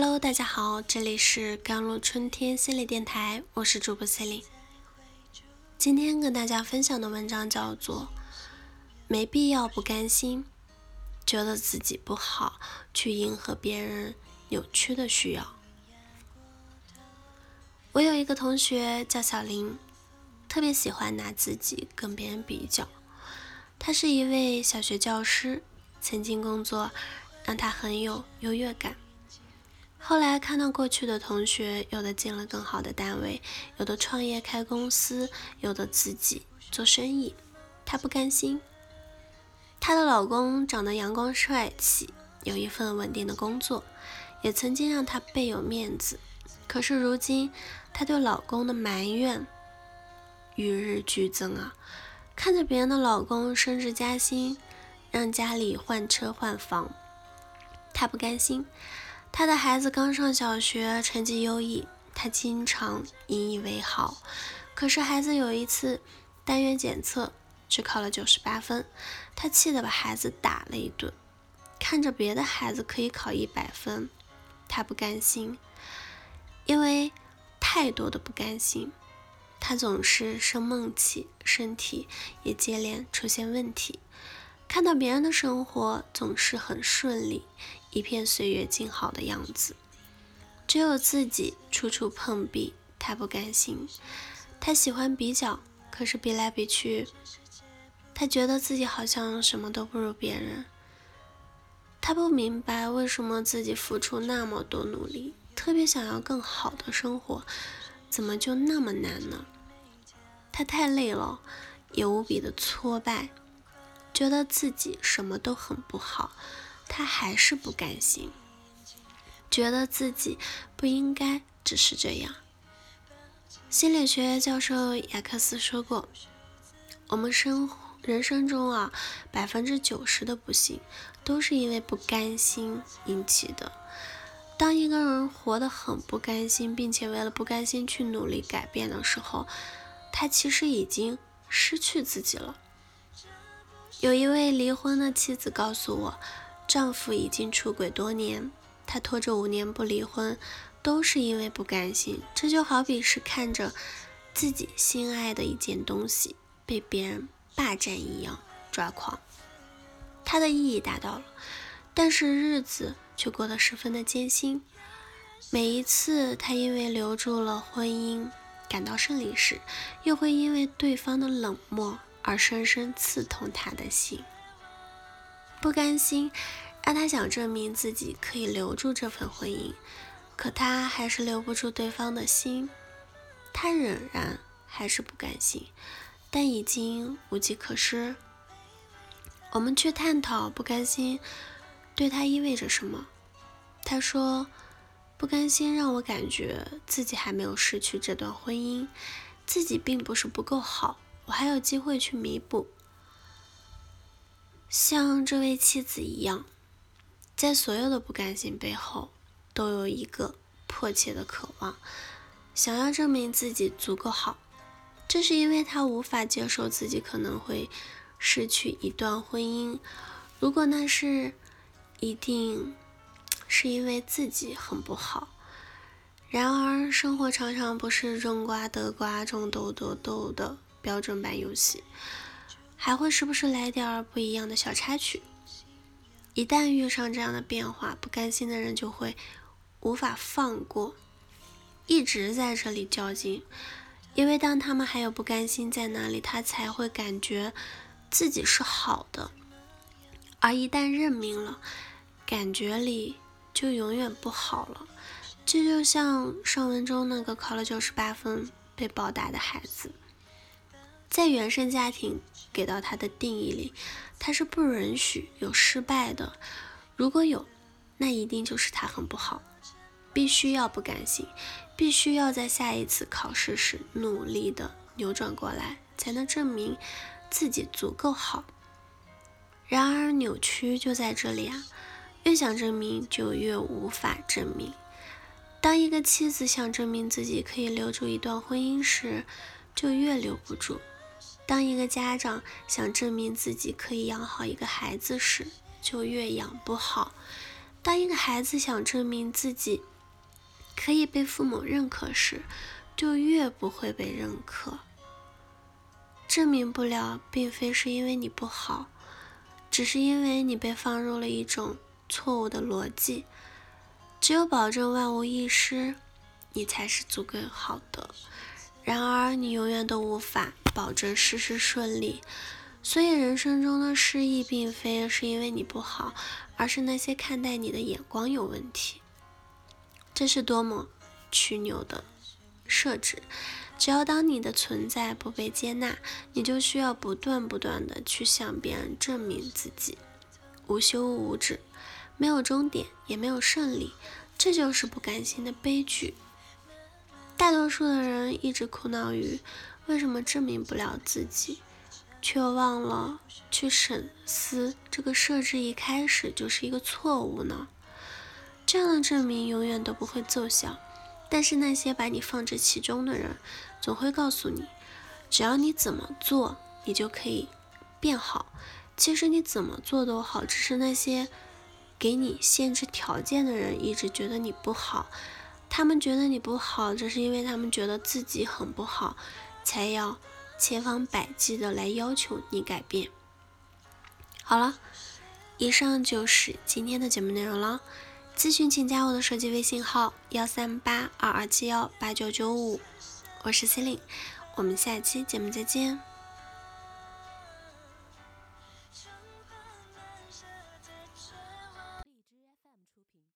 Hello，大家好，这里是甘露春天心理电台，我是主播 c e l i n e 今天跟大家分享的文章叫做《没必要不甘心，觉得自己不好，去迎合别人扭曲的需要》。我有一个同学叫小林，特别喜欢拿自己跟别人比较。他是一位小学教师，曾经工作让他很有优越感。后来看到过去的同学，有的进了更好的单位，有的创业开公司，有的自己做生意，她不甘心。她的老公长得阳光帅气，有一份稳定的工作，也曾经让她倍有面子。可是如今，她对老公的埋怨与日俱增啊！看着别人的老公升职加薪，让家里换车换房，她不甘心。他的孩子刚上小学，成绩优异，他经常引以为豪。可是孩子有一次单元检测只考了九十八分，他气得把孩子打了一顿。看着别的孩子可以考一百分，他不甘心，因为太多的不甘心，他总是生闷气，身体也接连出现问题。看到别人的生活总是很顺利，一片岁月静好的样子，只有自己处处碰壁，他不甘心。他喜欢比较，可是比来比去，他觉得自己好像什么都不如别人。他不明白为什么自己付出那么多努力，特别想要更好的生活，怎么就那么难呢？他太累了，也无比的挫败。觉得自己什么都很不好，他还是不甘心，觉得自己不应该只是这样。心理学教授雅克斯说过，我们生人生中啊，百分之九十的不幸都是因为不甘心引起的。当一个人活得很不甘心，并且为了不甘心去努力改变的时候，他其实已经失去自己了。有一位离婚的妻子告诉我，丈夫已经出轨多年，她拖着五年不离婚，都是因为不甘心。这就好比是看着自己心爱的一件东西被别人霸占一样抓狂。她的意义达到了，但是日子却过得十分的艰辛。每一次她因为留住了婚姻感到胜利时，又会因为对方的冷漠。而深深刺痛他的心，不甘心，让他想证明自己可以留住这份婚姻，可他还是留不住对方的心，他仍然还是不甘心，但已经无计可施。我们去探讨不甘心对他意味着什么。他说：“不甘心让我感觉自己还没有失去这段婚姻，自己并不是不够好。”我还有机会去弥补，像这位妻子一样，在所有的不甘心背后，都有一个迫切的渴望，想要证明自己足够好。这是因为他无法接受自己可能会失去一段婚姻，如果那是一定是因为自己很不好。然而，生活常常不是种瓜得瓜，种豆得豆的。标准版游戏还会时不时来点儿不一样的小插曲。一旦遇上这样的变化，不甘心的人就会无法放过，一直在这里较劲。因为当他们还有不甘心在那里，他才会感觉自己是好的。而一旦认命了，感觉里就永远不好了。这就像上文中那个考了九十八分被暴打的孩子。在原生家庭给到他的定义里，他是不允许有失败的。如果有，那一定就是他很不好，必须要不甘心，必须要在下一次考试时努力的扭转过来，才能证明自己足够好。然而扭曲就在这里啊，越想证明就越无法证明。当一个妻子想证明自己可以留住一段婚姻时，就越留不住。当一个家长想证明自己可以养好一个孩子时，就越养不好。当一个孩子想证明自己可以被父母认可时，就越不会被认可。证明不了，并非是因为你不好，只是因为你被放入了一种错误的逻辑。只有保证万无一失，你才是足够好的。然而，你永远都无法保证事事顺利。所以，人生中的失意，并非是因为你不好，而是那些看待你的眼光有问题。这是多么曲扭的设置！只要当你的存在不被接纳，你就需要不断不断的去向别人证明自己，无休无止，没有终点，也没有胜利，这就是不甘心的悲剧。大多数的人一直苦恼于为什么证明不了自己，却忘了去审思这个设置一开始就是一个错误呢？这样的证明永远都不会奏效。但是那些把你放置其中的人，总会告诉你，只要你怎么做，你就可以变好。其实你怎么做都好，只是那些给你限制条件的人一直觉得你不好。他们觉得你不好，只是因为他们觉得自己很不好，才要千方百计的来要求你改变。好了，以上就是今天的节目内容了。咨询请加我的手机微信号幺三八二二七幺八九九五，我是 C 琳，我们下期节目再见。